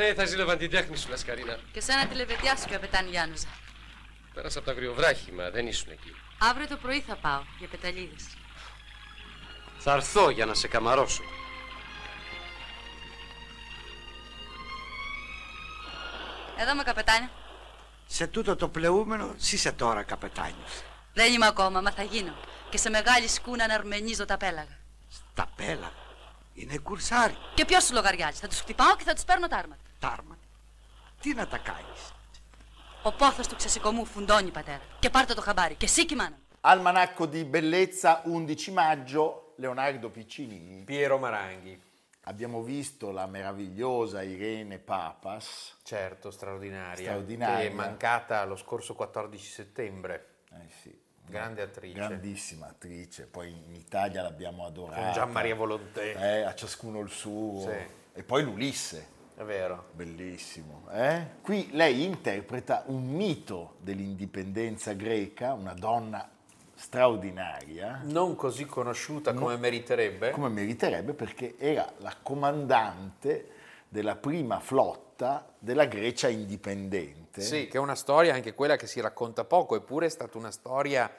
Πολύ καπετανέ θα ζήλευαν την τέχνη σου, Λασκαρίνα. Και σένα τη λεβετιά σου, καπετάν Γιάννουζα. Πέρασα από τα αγριοβράχημα, δεν ήσουν εκεί. Αύριο το πρωί θα πάω για πεταλίδες. Θα έρθω για να σε καμαρώσω. Εδώ με καπετάνιο. Σε τούτο το πλεούμενο είσαι τώρα καπετάνιος. Δεν είμαι ακόμα, μα θα γίνω. Και σε μεγάλη σκούνα να αρμενίζω τα πέλαγα. Στα πέλαγα. Είναι κουρσάρι. Και ποιος σου λογαριάζει. Θα τους χτυπάω και θα τους παίρνω τα άρματα. Τάρμα. Τι να τα κάνει. Ο πόθο του ξεσηκωμού φουντώνει, πατέρα. Και πάρτε το χαμπάρι. Και εσύ και η μάνα. Almanacco di Bellezza 11 maggio, Leonardo Piccinini. Piero Maranghi. Abbiamo visto la meravigliosa Irene Papas. Certo, straordinaria. Straordinaria. Che è mancata lo scorso 14 settembre. Eh sì, Grande attrice. grandissima attrice, poi in Italia l'abbiamo adorata. Con Gian Maria Volontè. Eh, a ciascuno il suo. Sì. E poi l'Ulisse. È vero. Bellissimo. eh? Qui lei interpreta un mito dell'indipendenza greca, una donna straordinaria, Non così conosciuta come meriterebbe. come meriterebbe perché era la comandante della prima flotta della Grecia indipendente. Sì, che è una storia anche quella che si racconta poco, eppure è stata una storia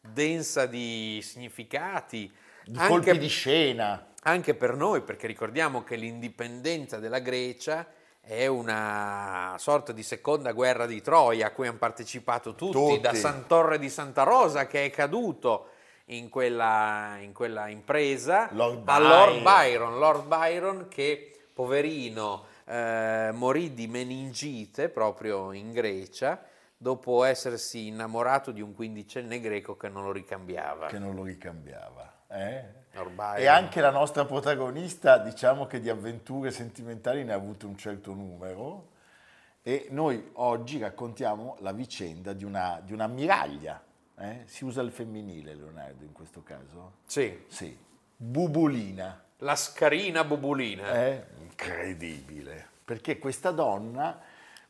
densa di significati. Di anche- colpi di scena. anche per noi, perché ricordiamo che l'indipendenza della Grecia è una sorta di seconda guerra di Troia a cui hanno partecipato tutti, Tutti. da Santorre di Santa Rosa che è caduto in quella, in quella impresa, Lord a Lord Byron. Lord Byron che poverino eh, morì di meningite proprio in Grecia dopo essersi innamorato di un quindicenne greco che non lo ricambiava. che non lo ricambiava. eh? Byron. E anche la nostra protagonista, diciamo che di avventure sentimentali ne ha avuto un certo numero. E noi oggi raccontiamo la vicenda di una, di un'ammiraglia. eh? Si usa il femminile, Leonardo, in questo caso? Sì, Sì. Bubulina. la scarina bubulina. È incredibile, perché questa donna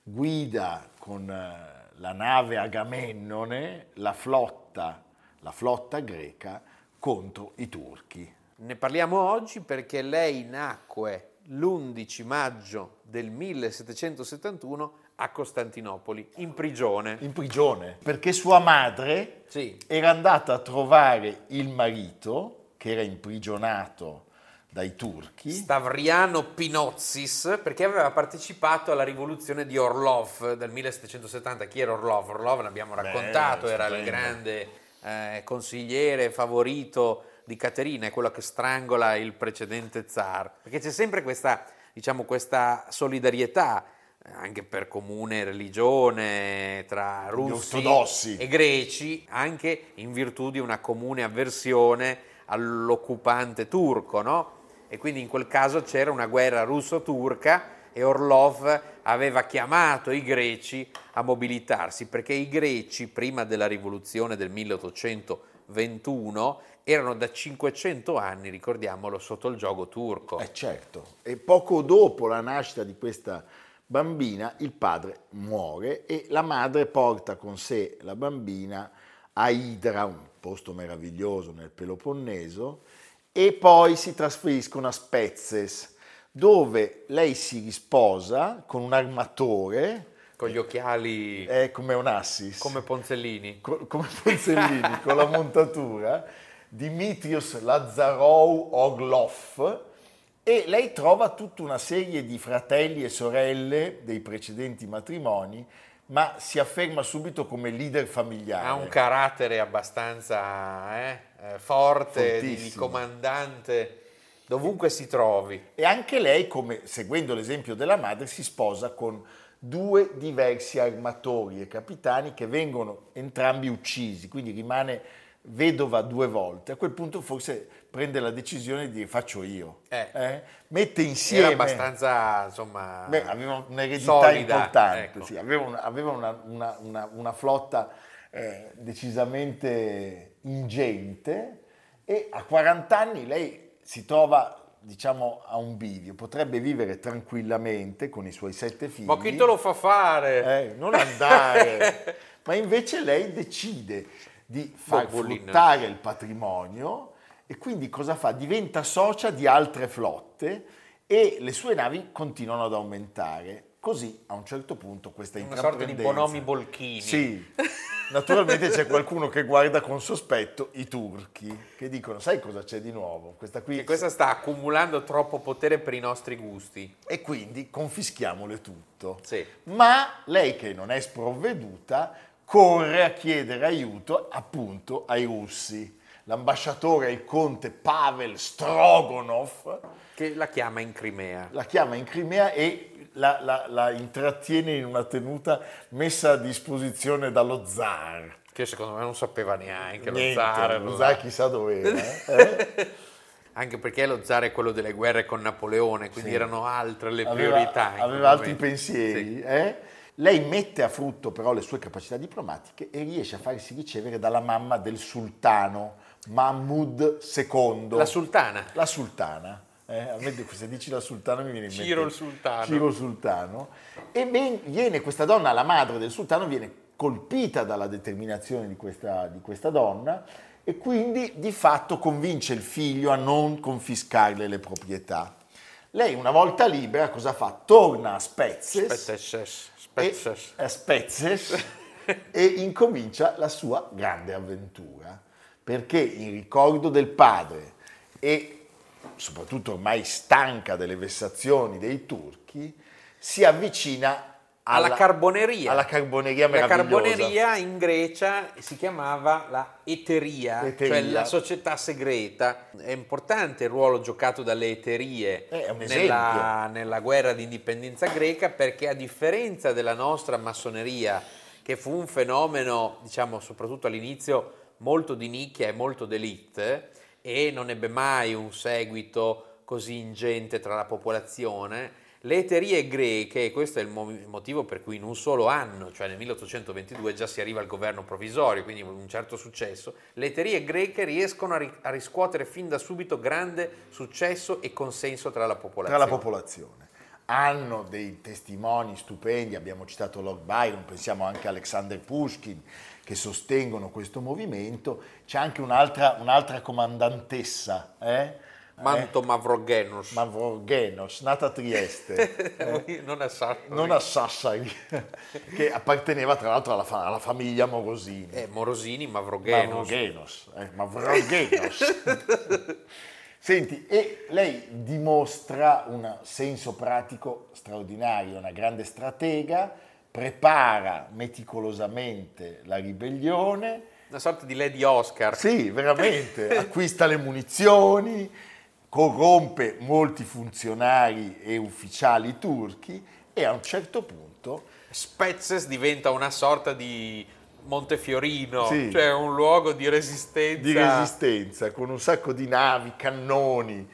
guida con eh, la nave Agamennone la flotta, la flotta greca contro i turchi. Ne parliamo oggi perché lei nacque l'11 maggio del 1771 a Costantinopoli, in prigione. In prigione, perché sua madre Sì, era andata a trovare il marito che era imprigionato dai turchi. Stavriano Pinozzis, perché aveva partecipato alla rivoluzione di Orlov del 1770. Chi era Orlov? Orlov, l'abbiamo raccontato, era il grande eh, consigliere favorito di Caterina, è quello che strangola il precedente zar. Perché c'è sempre questa, diciamo, questa solidarietà eh, anche per comune religione tra russi e greci, anche in virtù di una comune avversione all'occupante turco, no? E quindi in quel caso c'era una guerra russo-turca e Orlov aveva chiamato i greci a mobilitarsi, perché i greci prima della rivoluzione del 1821 erano da 500 anni, ricordiamolo, sotto il gioco turco. Eh certo, e poco dopo la nascita di questa bambina il padre muore e la madre porta con sé la bambina a Idra, un posto meraviglioso nel Peloponneso, e poi si trasferiscono a Spezes, dove lei si risposa con un armatore, Con gli occhiali. È come Onassis, come Ponzellini. co- come Ponzellini, con la montatura, Dimitrios Lazzarou Oglov, e lei trova tutta una serie di fratelli e sorelle dei precedenti matrimoni, ma si afferma subito come leader familiare. Ha un carattere abbastanza eh, eh, forte, di, comandante, dovunque si trovi. E anche lei, come, seguendo l'esempio della madre, si sposa con due diversi armatori e capitani che vengono entrambi uccisi, quindi rimane vedova due volte, a quel punto forse prende la decisione di faccio io. Eh. Eh? Mette insieme... Era abbastanza, insomma, Beh, aveva un'eredità solida, importante, ecco. sì, aveva, una, aveva una- una- una- flotta eh, decisamente ingente e a 40 anni lei si trova diciamo a un bivio, potrebbe vivere tranquillamente con i suoi sette figli. Ma chi te lo fa fare? Eh, non andare. Ma invece lei decide di far Bobbolina. fruttare il patrimonio e quindi cosa fa? Diventa socia di altre flotte e le sue navi continuano ad aumentare. Così a un certo punto questa Una sorta di Bonomi Bolchini. Sì, naturalmente c'è qualcuno che guarda con sospetto i turchi, che dicono sai cosa c'è di nuovo? Questa qui Che questa sta accumulando troppo potere per i nostri gusti. e quindi confischiamole tutto. Sì. Ma lei che non è sprovveduta corre a chiedere aiuto appunto ai russi. L'ambasciatore, il conte Pavel Strogonov, Che la chiama in Crimea. la chiama in Crimea e la, la- la intrattiene in una tenuta messa a disposizione dallo zar. Che secondo me non sapeva neanche lo Niente, zar. lo zar chissà dove era. eh? Anche perché lo zar è quello delle guerre con Napoleone, quindi Sì. erano altre le aveva, priorità. aveva altri pensieri. Sì. eh? Lei mette a frutto però le sue capacità diplomatiche e riesce a farsi ricevere dalla mamma del sultano Mahmud II. La sultana. La sultana. eh, a me se dici la sultana mi viene in mente Ciro il sultano. Ciro il sultano. E ben- viene questa donna, la madre del sultano, viene colpita dalla determinazione di questa, di questa donna e quindi di fatto convince il figlio a non confiscarle le proprietà. Lei una volta libera cosa fa? Torna a Spezes, Spezes. e, Spezes. a Spezes e incomincia la sua grande avventura, perché in ricordo del padre e soprattutto ormai stanca delle vessazioni dei turchi, si avvicina Alla carboneria. alla carboneria La carboneria in Grecia si chiamava la eteria, Eteria. cioè la società segreta. È importante il ruolo giocato dalle eterie Eh, nella, nella guerra di indipendenza greca perché a differenza della nostra massoneria, che fu un fenomeno, diciamo, soprattutto all'inizio molto di nicchia e molto d'élite e non ebbe mai un seguito così ingente tra la popolazione, le eterie greche, e questo è il mo- il motivo per cui in un solo anno, cioè nel 1822, già si arriva al governo provvisorio, quindi un certo successo, le eterie greche riescono a, ri- a riscuotere fin da subito grande successo e consenso tra la tra popolazione. la popolazione. Hanno dei testimoni stupendi, abbiamo citato Lord Byron, pensiamo anche a Alexander Pushkin, che sostengono questo movimento. C'è anche un'altra, un'altra comandantessa, eh? Manto Mavrogenos. Mavrogenos, nata a Trieste, eh, non a Sassari. non a Sassari, che apparteneva tra l'altro alla, fa- alla famiglia Morosini. Eh, Morosini, Mavrogenos. Mavrogenos, eh, Mavrogenos. Senti, e lei dimostra un senso pratico straordinario, una grande stratega, prepara meticolosamente la ribellione, Una sorta di Lady Oscar. sì, veramente, acquista le munizioni, corrompe molti funzionari e ufficiali turchi e a un certo punto Spezes diventa una sorta di Montefiorino, Sì. cioè un luogo di resistenza. di resistenza con un sacco di navi, cannoni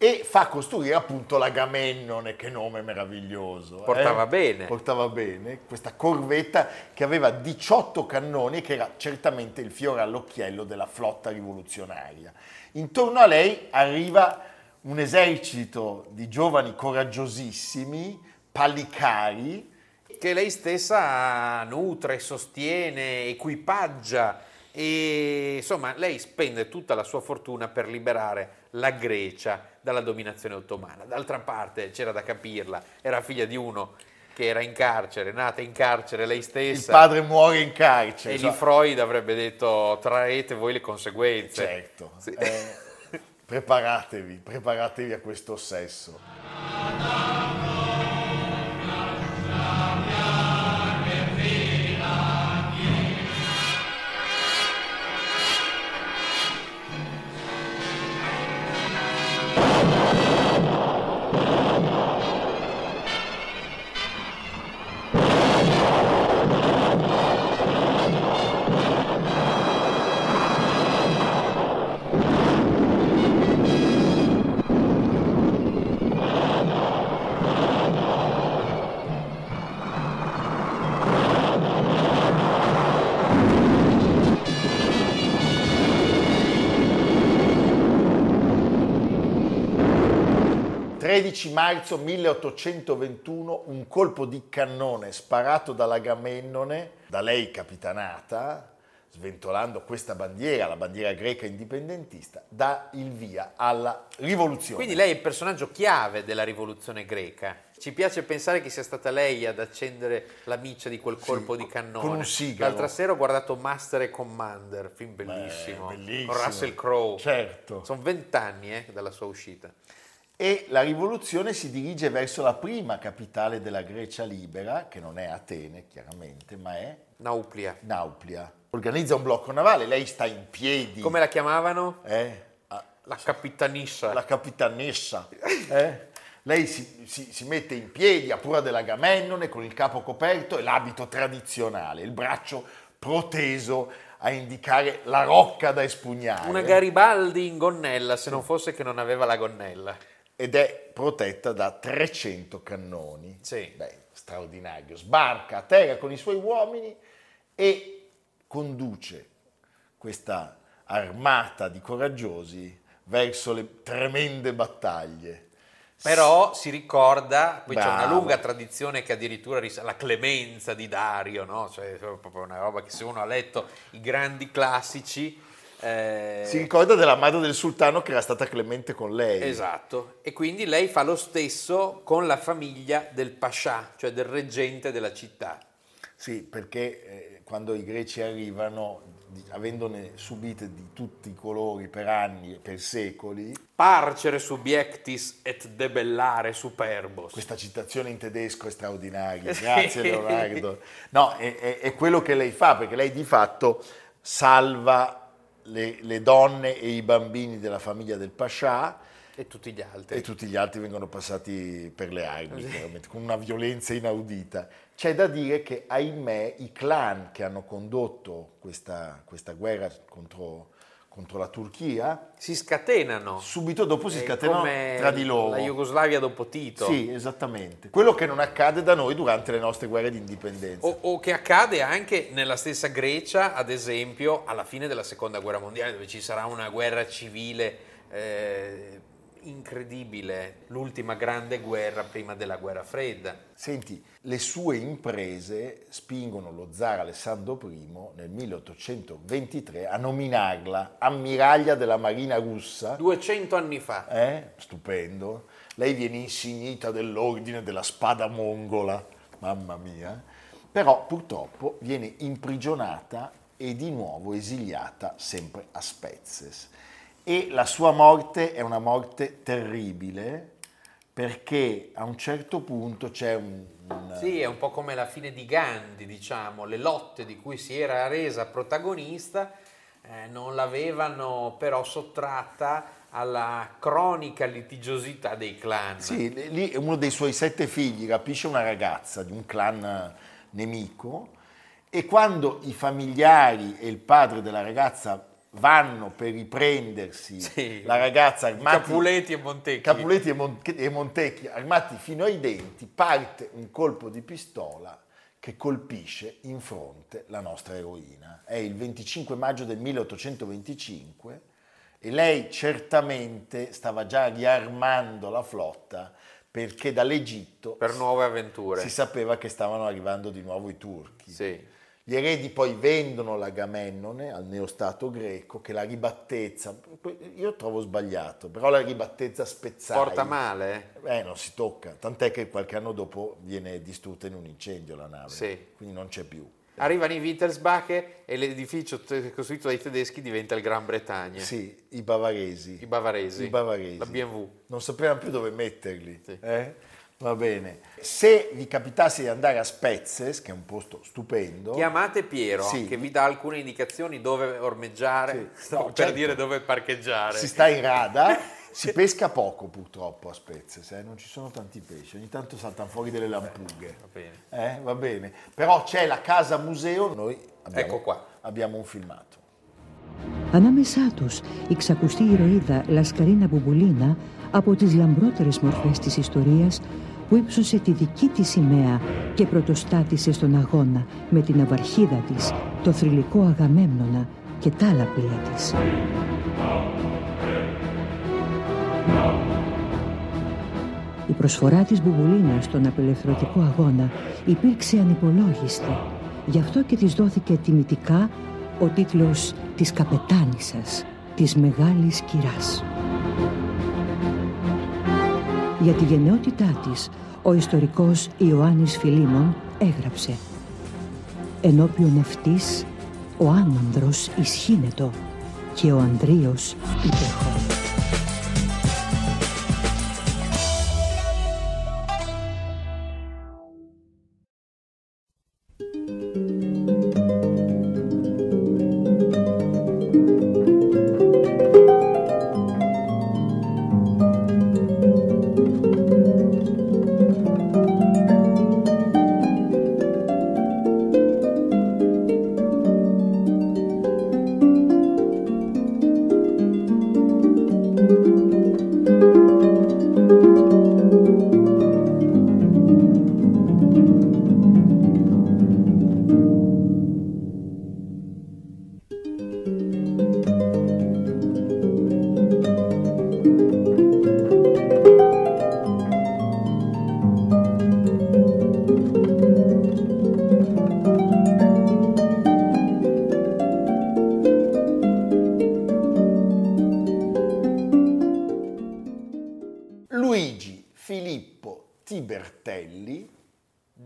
e fa costruire appunto l'Agamennone, che nome meraviglioso. Portava eh? bene. Portava bene, questa corvetta che aveva 18 cannoni e che era certamente il fiore all'occhiello della flotta rivoluzionaria. Intorno a lei arriva un esercito di giovani coraggiosissimi, palicari, che lei stessa nutre, sostiene, equipaggia e insomma lei spende tutta la sua fortuna per liberare la Grecia dalla dominazione ottomana. D'altra parte c'era da capirla, era figlia di uno che era in carcere, nata in carcere lei il stessa. padre muore in carcere. e lì insomma, Freud avrebbe detto traete voi le conseguenze. Certo, Sì. eh, preparatevi, preparatevi a questo sesso. Marzo 1821 un colpo di cannone sparato dall'Agamennone, da lei capitanata, sventolando questa bandiera, la bandiera greca indipendentista, dà il via alla rivoluzione. Quindi lei è il personaggio chiave della rivoluzione greca. Ci piace pensare che sia stata lei ad accendere la miccia di quel colpo di cannone. con un sigaro. L'altra sera ho guardato Master e Commander, film bellissimo, Beh, bellissimo. con Russell Crowe. Certo. Sono vent'anni eh, dalla sua uscita. E la rivoluzione si dirige verso la prima capitale della Grecia libera, che non è Atene chiaramente, ma è Nauplia. Nauplia. Organizza un blocco navale, lei sta in piedi. Come la chiamavano? Eh? Ah, La capitanissa. la capitanessa. eh? Lei si, si- si mette in piedi a pura dell'Agamennone con il capo coperto e l'abito tradizionale, il braccio proteso a indicare la rocca da espugnare. Una Garibaldi in gonnella, se non fosse che non aveva la gonnella. Ed è protetta da 300 cannoni. Sì. Beh, straordinario. Sbarca a terra con i suoi uomini e conduce questa armata di coraggiosi verso le tremende battaglie. Però si ricorda, poi c'è una Bravo. lunga tradizione che addirittura risale alla clemenza di Dario, no? Cioè, proprio una roba che se uno ha letto i grandi classici... eh, Si ricorda della madre del sultano che era stata clemente con lei. Esatto, e quindi lei fa lo stesso con la famiglia del pascià, cioè del reggente della città. Sì, perché eh, quando i greci arrivano, avendone subite di tutti i colori per anni e per secoli, Parcere subiectis et debellare superbos. Questa citazione in tedesco è straordinaria, grazie Leonardo. No, è, è- è quello che lei fa, perché lei di fatto salva le, le donne e i bambini della famiglia del Pascià E tutti gli altri. e tutti gli altri vengono passati per le armi, chiaramente, con una violenza inaudita. C'è da dire che, ahimè, i clan che hanno condotto questa, questa guerra contro, contro la Turchia, Si scatenano. subito dopo si scatenano tra di loro. La Jugoslavia dopo Tito. Sì, esattamente. Quello che non accade da noi durante le nostre guerre di indipendenza. O, o che accade anche nella stessa Grecia, ad esempio, alla fine della seconda guerra mondiale, dove ci sarà una guerra civile eh, incredibile, l'ultima grande guerra prima della guerra fredda. Senti, le sue imprese spingono lo zar Alessandro I nel 1823 a nominarla ammiraglia della marina russa. 200 anni fa. Eh? Stupendo. Lei viene insignita dell'ordine della spada mongola, mamma mia. Però purtroppo viene imprigionata e di nuovo esiliata sempre a Spezes. E la sua morte è una morte terribile perché a un certo punto c'è un... un- Sì, è un po' come la fine di Gandhi, diciamo, le lotte di cui si era resa protagonista eh, non l'avevano però sottratta alla cronica litigiosità dei clan. Sì, lì uno dei suoi sette figli rapisce una ragazza di un clan nemico e quando i familiari e il padre della ragazza vanno per riprendersi Sì. la ragazza armati Capuleti e Montecchi. Capuleti e, Mon- e Montecchi armati fino ai denti, parte un colpo di pistola che colpisce in fronte la nostra eroina. È il 25 maggio del 1825 e lei certamente stava già riarmando la flotta perché dall'Egitto per nuove avventure. si sapeva che stavano arrivando di nuovo i turchi. Sì. Gli eredi poi vendono l'Agamennone al neostato greco che la ribattezza, io trovo sbagliato, però la ribattezza spezzata. Porta male? Eh, non si tocca, tant'è che qualche anno dopo viene distrutta in un incendio la nave, Sì. quindi non c'è più. Arrivano i Wittelsbach e l'edificio costruito dai tedeschi diventa il Gran Bretagna. Sì, i bavaresi. I bavaresi. I bavaresi. La BMW. Non sapevano più dove metterli. eh? Va bene. Se vi capitasse di andare a Spezzes, che è un posto stupendo, Chiamate Piero Sì. che vi dà alcune indicazioni dove ormeggiare, Sì. stavo No, per certo. dire dove parcheggiare. si sta in rada, si pesca poco purtroppo a Spezzes, eh? non ci sono tanti pesci, ogni tanto saltano fuori delle lampughe. Va bene. Eh, va bene. Però c'è la casa museo, noi abbiamo, Ecco qua. abbiamo un filmato. Ανάμεσά τους η ξακουστή ηρωίδα Λασκαρίνα Μπουμπουλίνα από τις λαμπρότερες μορφές της ιστορίας που ύψωσε τη δική της σημαία και πρωτοστάτησε στον αγώνα με την αυαρχίδα της, το θρηλυκό Αγαμέμνονα και τα άλλα πλοία της. Η προσφορά της Μπουμπουλίνας στον απελευθερωτικό αγώνα υπήρξε ανυπολόγιστη. Γι' αυτό και της δόθηκε τιμητικά ο τίτλος της καπετάνισσας, της μεγάλης κυράς. Για τη γενναιότητά της, ο ιστορικός Ιωάννης Φιλίμων έγραψε «Ενώπιον ευτής, ο άνανδρος ισχύνετο και ο Ανδρείος υπερχό».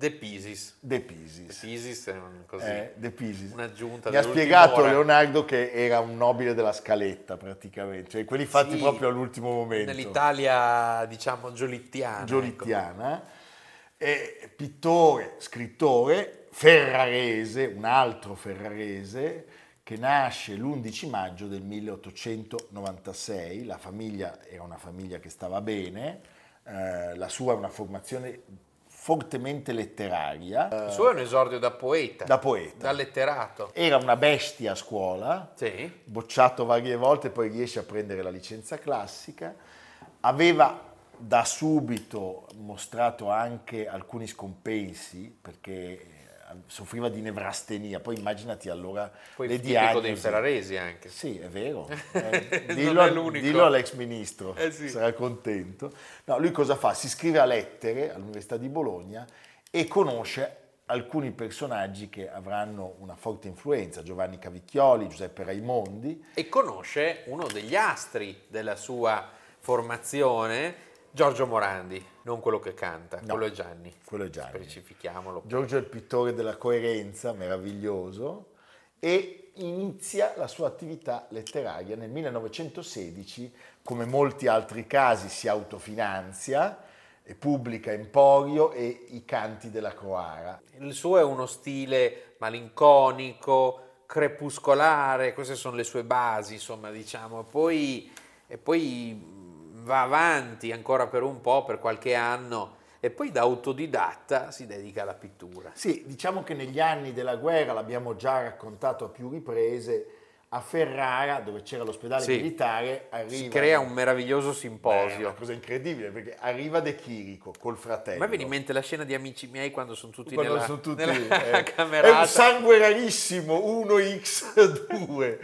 De Pisis. De Pisis. De Pisis è un, così, Eh, De Pisis. un'aggiunta Mi ha spiegato ora. Leonardo che era un nobile della scaletta praticamente, cioè quelli fatti Sì, proprio all'ultimo momento. Nell'Italia, diciamo, giolittiana. ecco. giolittiana, è pittore, scrittore, ferrarese, un altro ferrarese, che nasce l'11 maggio del 1896, la famiglia era una famiglia che stava bene, eh, la sua è una formazione fortemente letteraria, Il suo è un esordio da poeta. da poeta. Da letterato. Era una bestia a scuola, Sì. bocciato varie volte, poi riesce a prendere la licenza classica. Aveva da subito mostrato anche alcuni scompensi perché soffriva di nevrastenia. Poi immaginati allora Poi le diagnosi. dei ferraresi anche. Sì, è vero. Eh, Non dillo, è l'unico. dillo all'ex ministro, Eh sì. sarà contento. No, lui cosa fa? Si iscrive a lettere all'Università di Bologna e conosce alcuni personaggi che avranno una forte influenza, Giovanni Cavicchioli, Giuseppe Raimondi, E conosce uno degli astri della sua formazione, Giorgio Morandi, non quello che canta, No, quello è Gianni. quello è Gianni. Specifichiamolo. Giorgio è il pittore della coerenza, meraviglioso, e inizia la sua attività letteraria nel 1916, come molti altri casi si autofinanzia e pubblica Emporio e I canti della Croara. Il suo è uno stile malinconico, crepuscolare, queste sono le sue basi, insomma, diciamo. E poi, e poi va avanti ancora per un po', per qualche anno, e poi da autodidatta si dedica alla pittura. Sì, diciamo che negli anni della guerra, l'abbiamo già raccontato a più riprese, a Ferrara, dove c'era l'ospedale Sì. militare, Si arriva... crea un meravigoioso Beh, è simposio. una cosa incredibile, perché arriva De Chirico col fratello. me viene in mente la scena di Amici miei quando sono tutti Quando nella, sono tutti, nella eh, è camerata. un sangue rarissimo 1x2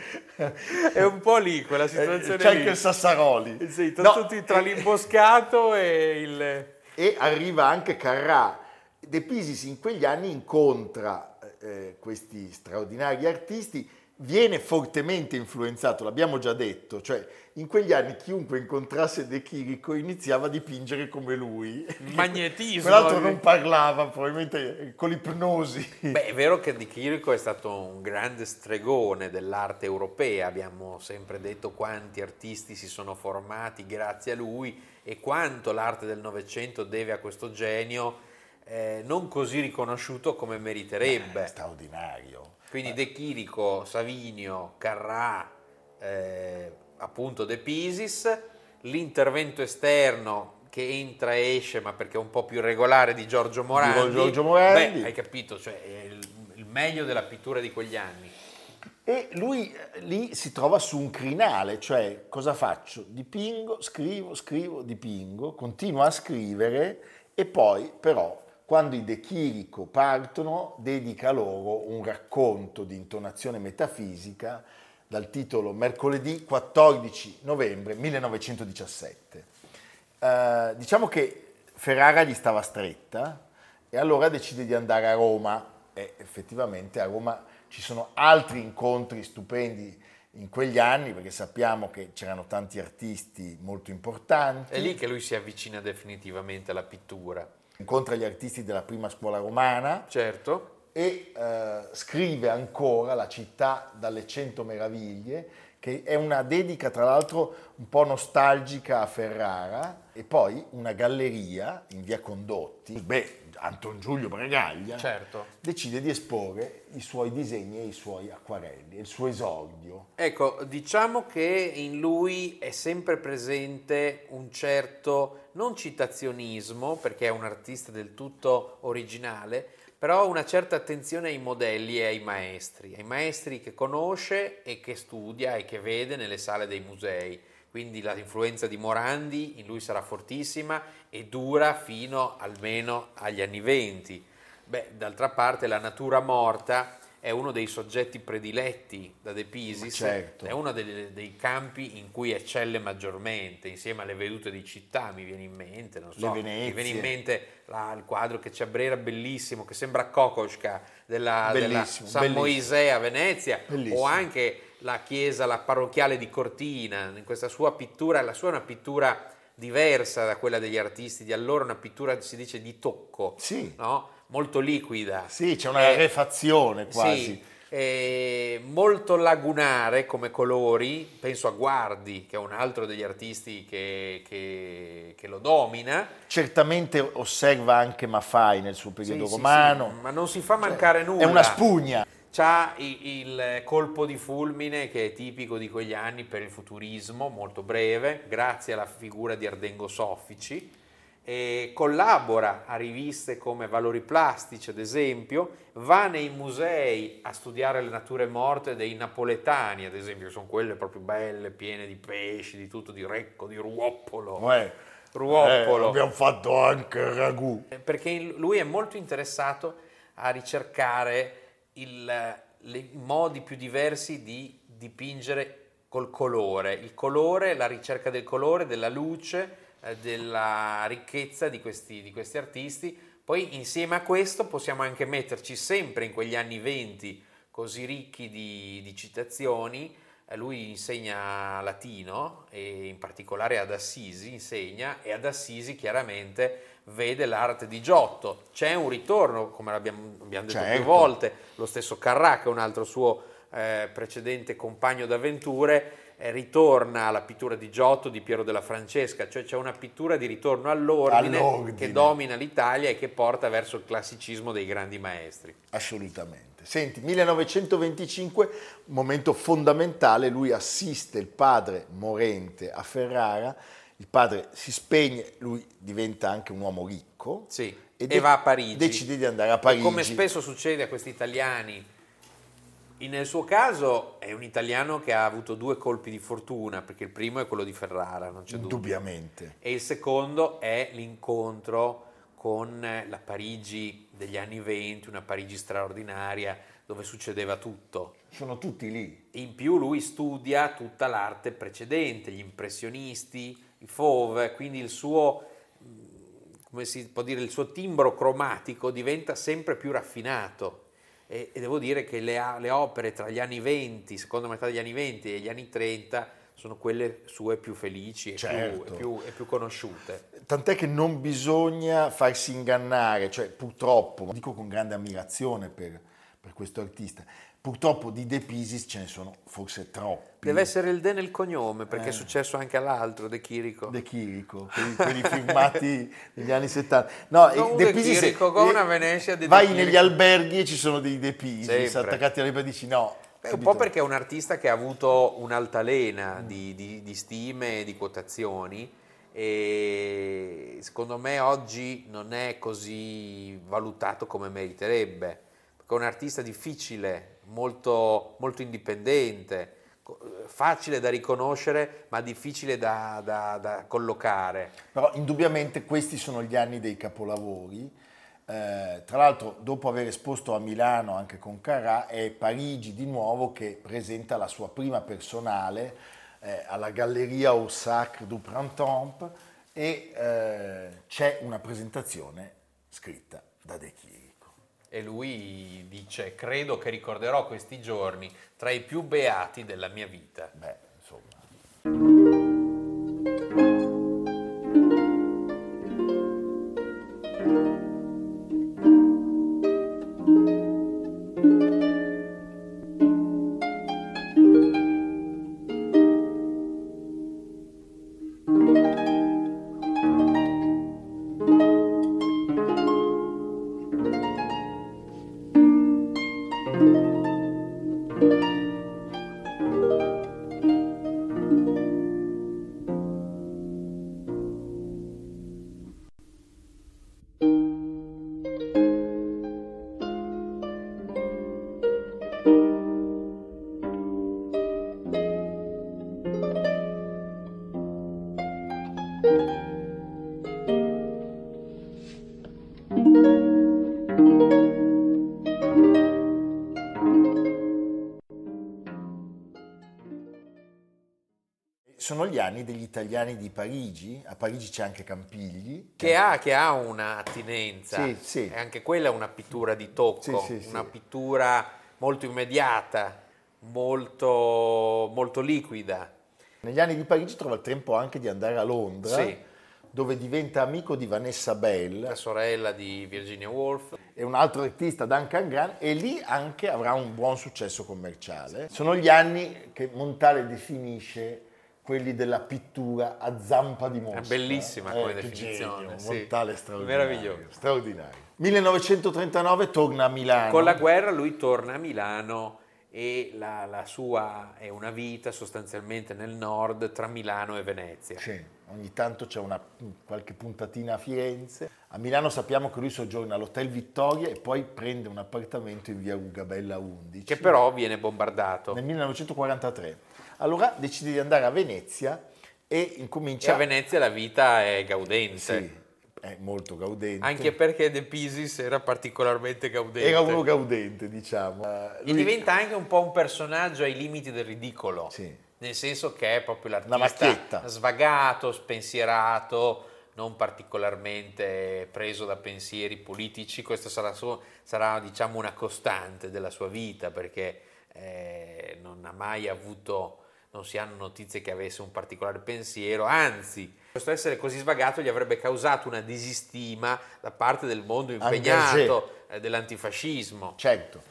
È un po' lì quella situazione c'è lì. anche il Sassaroli Sì, No, tutti tra e- l'imboscato e il... e arriva anche Carrà De Pisis in quegli anni incontra eh, questi straordinari artisti viene fortemente influenzato, l'abbiamo già detto, cioè in quegli anni chiunque incontrasse De Chirico iniziava a dipingere come lui. magnetismo. Peraltro non parlava, probabilmente con l'ipnosi. Beh, è vero che Di Chirico è stato un grande stregone dell'arte europea, abbiamo sempre detto quanti artisti si sono formati grazie a lui e quanto l'arte del Novecento deve a questo genio eh, non così riconosciuto come meriterebbe. È straordinario. Quindi De Chirico, Savinio, Carrà, eh, appunto De Pisis, l'intervento esterno che entra e esce, ma perché è un po' più irregolare di Giorgio Morandi. Giorgio Morandi. Beh, hai capito, cioè è il, il meglio della pittura di quegli anni. E lui eh, lì si trova su un crinale, cioè cosa faccio? Dipingo, scrivo, scrivo, dipingo, continuo a scrivere e poi però quando i De Chirico partono dedica loro un racconto di intonazione metafisica dal titolo Mercoledì 14 novembre 1917. Eh, diciamo che Ferrara gli stava stretta e allora decide di andare a Roma e effettivamente a Roma ci sono altri incontri stupendi in quegli anni perché sappiamo che c'erano tanti artisti molto importanti. È lì che lui si avvicina definitivamente alla pittura. Incontra gli artisti della prima scuola romana Certo. e eh, scrive ancora La città dalle cento meraviglie, che è una dedica tra l'altro un po' nostalgica a Ferrara, e poi una galleria in via Condotti. Beh, Anton Giulio Bregaglia Certo. decide di esporre i suoi disegni e i suoi acquarelli, il suo esordio. Ecco, diciamo che in lui è sempre presente un certo, non citazionismo, perché è un artista del tutto originale, però una certa attenzione ai modelli e ai maestri, ai maestri che conosce e che studia e che vede nelle sale dei musei. Quindi l'influenza di Morandi in lui sarà fortissima e dura fino almeno agli anni venti. Beh, d'altra parte la natura morta è uno dei soggetti prediletti da De Pisis, Certo. è uno dei, dei campi in cui eccelle maggiormente, insieme alle vedute di città, mi viene in mente, non so, mi viene in mente la- il quadro che c'è a Brera, bellissimo, che sembra Kokoschka, della, della San bellissimo. Moisè a Venezia, Bellissimo. o anche la chiesa, la parrocchiale di Cortina, in questa sua pittura, la sua è una pittura diversa da quella degli artisti di allora, una pittura si dice di tocco, Sì. no? molto liquida. Sì, c'è una Eh, refazione quasi. sì, eh, molto lagunare come colori, penso a Guardi, che è un altro degli artisti che, che- che lo domina. Certamente osserva anche Maffai nel suo periodo Sì, romano. sì, ma non si fa mancare nulla. È una spugna. C'ha il colpo di fulmine che è tipico di quegli anni per il futurismo, molto breve, grazie alla figura di Ardengo Soffici. E collabora a riviste come Valori Plastici, ad esempio, va nei musei a studiare le nature morte dei napoletani, ad esempio, che sono quelle proprio belle, piene di pesci, di tutto, di recco, di ruoppolo. Eh, Ruoppolo. eh, abbiamo fatto anche ragù. Eh, perché lui è molto interessato a ricercare il- i modi più diversi di dipingere col colore. Il colore, la ricerca del colore, della luce, eh, della ricchezza di questi, di questi artisti. Poi insieme a questo possiamo anche metterci sempre in quegli anni venti così ricchi di, di citazioni. Eh, Lui insegna latino e in particolare ad Assisi insegna e ad Assisi chiaramente vede l'arte di Giotto. C'è un ritorno, come abbiamo, abbiamo detto più Certo. volte, lo stesso Carrà, che è un altro suo eh, precedente compagno d'avventure, eh, ritorna alla pittura di Giotto di Piero della Francesca, cioè c'è una pittura di ritorno all'ordine, All'ordine. che domina l'Italia e che porta verso il classicismo dei grandi maestri. Assolutamente. Senti, 1925, momento fondamentale, lui assiste il padre morente a Ferrara, il padre si spegne, lui diventa anche un uomo ricco Sì, e, e, de- va a Parigi. Decide di andare a E Parigi. come spesso succede a questi italiani, nel suo caso è un italiano che ha avuto due colpi di fortuna, perché il primo è quello di Ferrara, non c'è dubbio. Indubbiamente. E il secondo è l'incontro con la Parigi degli anni 20, una Parigi straordinaria dove succedeva tutto. Sono tutti lì. In più lui studia tutta l'arte precedente, gli impressionisti, i Fauve, quindi il suo, mh, come si può dire, il suo timbro cromatico diventa sempre più raffinato. E, e devo dire che le, le opere tra gli anni 20, seconda metà degli anni 20 e gli anni 30 sono quelle sue più felici e, più- Certo. e più, e più conosciute. Tant'è che non bisogna farsi ingannare, cioè purtroppo, dico con grande ammirazione per, per questo artista, purtroppo di De Pisis ce ne sono forse troppi. Deve essere il De nel cognome, perché è successo anche all'altro, De Chirico. Eh. De Chirico, quelli, quelli filmati negli anni 70. No, Non De De Pisis- Chirico, con eh, una Venezia di Vai negli alberghi e ci sono dei De Pisis attaccati alle dici no. Beh, un po' perché è un artista che ha avuto un'altalena di, di, di stime e di quotazioni e secondo me oggi non è così valutato come meriterebbe, perché è un artista difficile, molto, molto indipendente, co- facile da riconoscere ma difficile da, da- da collocare. Però indubbiamente questi sono gli anni dei capolavori. Eh, tra l'altro, dopo aver esposto a Milano anche con Carrà, è Parigi di nuovo che presenta la sua prima personale eh, alla Galleria au Sacre du Printemps e eh, c'è una presentazione scritta da De Chirico. E lui dice, credo che ricorderò questi giorni tra i più beati della mia vita. Beh, insomma. Anni degli italiani di Parigi, a Parigi c'è anche Campigli. Che ha, che ha un'attinenza, Sì, sì. e anche quella è una pittura di tocco, Sì, sì, una pittura molto immediata, molto, molto liquida. Negli anni di Parigi trova il tempo anche di andare a Londra, dove diventa amico di Vanessa Bell La sorella di Virginia Woolf, e un altro artista, Duncan Grant, e lì anche avrà un buon successo commerciale. Sono gli anni che Montale definisce quelli della pittura a zampa di mosca. È bellissima come che definizione, genio, sì. Montale straordinario. Meraviglioso. straordinario. 1939 torna a Milano. Con la guerra lui torna a Milano e la, la sua è una vita sostanzialmente nel nord tra Milano e Venezia. Sì, ogni tanto c'è una, qualche puntatina a Firenze. A Milano sappiamo che lui soggiorna all'Hotel Vittoria e poi prende un appartamento in via Rugabella 11. Che però viene bombardato. nel 1943. Allora decide di andare a Venezia e incomincia... E a Venezia la vita è gaudente. Sì, è molto gaudente. Anche perché De Pisis era particolarmente gaudente. Era uno gaudente, diciamo. Eh, E diventa anche un po' un personaggio ai limiti del ridicolo. Sì. Nel senso che è proprio l'artista svagato, spensierato, non particolarmente preso da pensieri politici. Questa sarà, suo- sarà, diciamo una costante della sua vita perché eh, non ha mai avuto, non si hanno notizie che avesse un particolare pensiero, anzi questo essere così svagato gli avrebbe causato una disistima da parte del mondo impegnato eh, dell'antifascismo. Certo.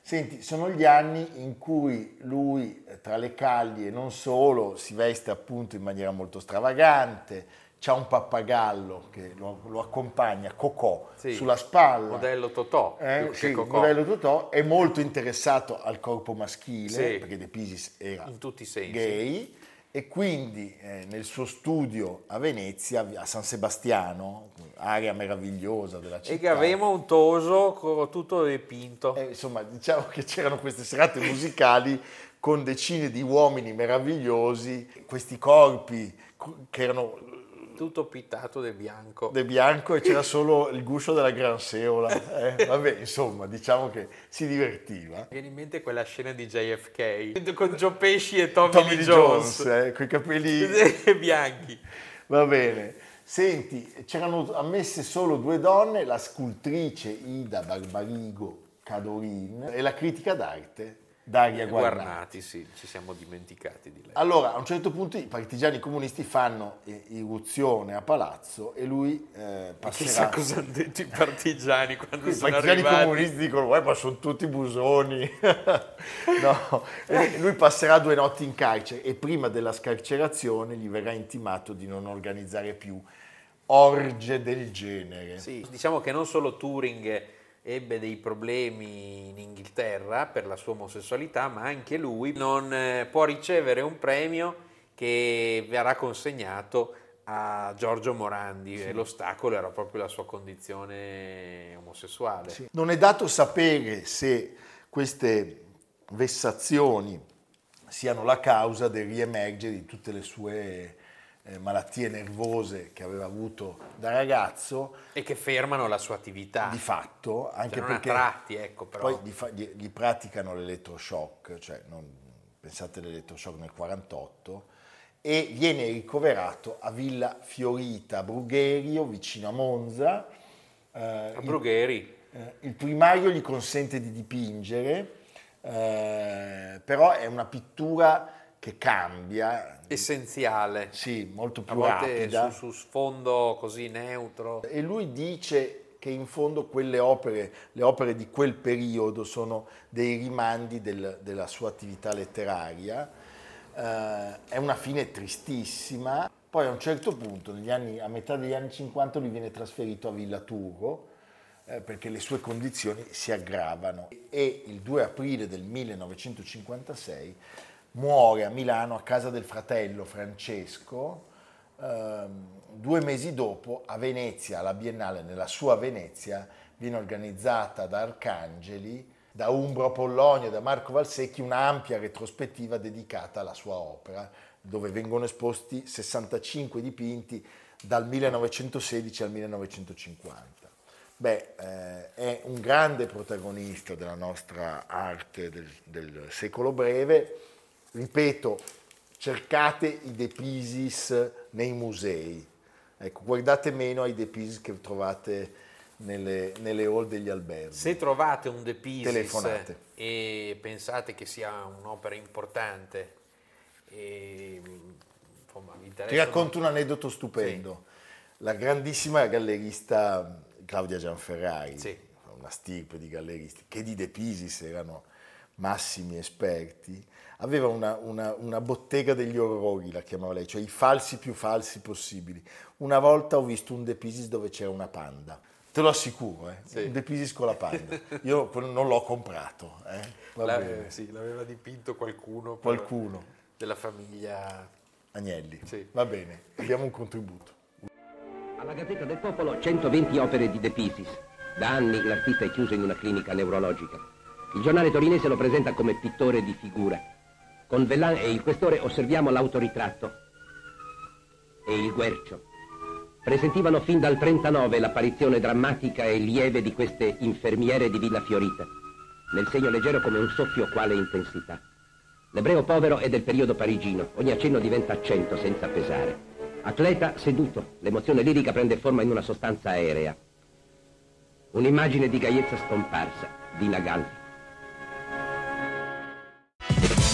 Senti, sono gli anni in cui lui, eh, tra le calli e non solo, si veste appunto in maniera molto stravagante, c'ha un pappagallo che lo, lo accompagna, Cocò, Sì. sulla spalla. Modello Totò, Eh, sì, Cocò. modello Totò, è molto interessato al corpo maschile, Sì. perché De Pisis era In tutti i sensi. gay, e quindi eh, nel suo studio a Venezia, a San Sebastiano, area meravigliosa della città. E che avevamo un toso tutto dipinto. Eh, insomma, diciamo che c'erano queste serate musicali con decine di uomini meravigliosi, questi corpi co- che erano tutto pittato di bianco. di bianco e c'era solo il guscio della gran seola. eh. Vabbè, insomma, diciamo che si divertiva. Mi viene in mente quella scena di JFK con Joe Pesci e Tommy, Tommy Lee Jones, Jones, eh, con i capelli bianchi. Va bene. Senti, c'erano ammesse solo due donne, la scultrice Ida Barbarigo Cadorin e la critica d'arte Daria Guarnati. Guarnati, sì, ci siamo dimenticati di lei. Allora, a un certo punto i partigiani comunisti fanno irruzione a palazzo e lui eh, Chissà passerà... cosa hanno detto i partigiani quando I sono partigiani arrivati. comunisti dicono, "Eh, ma sono tutti busoni. no, lui passerà due notti in carcere e prima della scarcerazione gli verrà intimato di non organizzare più orge del genere. Sì, diciamo che non solo Turing ebbe dei problemi in Inghilterra per la sua omosessualità, ma anche lui non eh, può ricevere un premio che verrà consegnato a Giorgio Morandi. E l'ostacolo era proprio la sua condizione omosessuale. Non è dato sapere se queste vessazioni siano la causa del riemergere di tutte le sue eh, malattie nervose che aveva avuto da ragazzo, E che fermano la sua attività. di fatto, anche Cioè, perché tratti, ecco, però. poi gli, fa- gli- gli praticano l'elettroshock, cioè non- pensate all'elettroshock nel 48, e viene ricoverato a Villa Fiorita, a Brugherio, vicino a Monza. Eh, a Brugheri. Il, eh, il primario gli consente di dipingere, eh, però è una pittura che cambia. Essenziale. Sì, molto più a rapida. Su, su sfondo così neutro. E lui dice che in fondo quelle opere, le opere di quel periodo sono dei rimandi del, della sua attività letteraria. Eh, è una fine tristissima. Poi a un certo punto, anni, a metà degli anni 50, lui viene trasferito a Villa Turro eh, perché le sue condizioni si aggravano e il 2 aprile del 1956 muore a Milano a casa del fratello Francesco Ehm, due mesi dopo a Venezia, alla Biennale, nella sua Venezia, viene organizzata da Arcangeli, da Umbro Pollonio da Marco Valsecchi un'ampia retrospettiva dedicata alla sua opera, dove vengono esposti 65 dipinti dal 1916 al 1950. Beh, eh, è un grande protagonista della nostra arte del, del secolo breve, ripeto, cercate i De Pisis nei musei. Ecco, guardate meno ai De Pisis che trovate nelle, nelle hall degli alberghi. Se trovate un De Pisis e pensate che sia un'opera importante, e, insomma, Ti racconto un aneddoto stupendo. Sì. La grandissima gallerista Claudia Gianferrari, sì. una stirpe di galleristi, che di De Pisis erano massimi esperti, aveva una, una, una, bottega degli orrori, la chiamava lei, cioè i falsi più falsi possibili. Una volta ho visto un De Pisis dove c'era una panda. Te lo assicuro, eh? sì. un De Pisis con la panda. Io non l'ho comprato. Eh? La, sì, l'aveva dipinto qualcuno. Qualcuno. Della famiglia Agnelli. Sì. Va bene, abbiamo un contributo. Alla Gazzetta del Popolo 120 opere di De Pisis. Da anni l'artista è chiuso in una clinica neurologica. Il giornale torinese lo presenta come pittore di figura. Con Vellan e il questore osserviamo l'autoritratto e il guercio. Presentivano fin dal 39 l'apparizione drammatica e lieve di queste infermiere di Villa Fiorita, nel segno leggero come un soffio quale intensità. L'ebreo povero è del periodo parigino, ogni accenno diventa accento senza pesare. Atleta seduto, l'emozione lirica prende forma in una sostanza aerea. Un'immagine di gaiezza scomparsa, di Nagalli.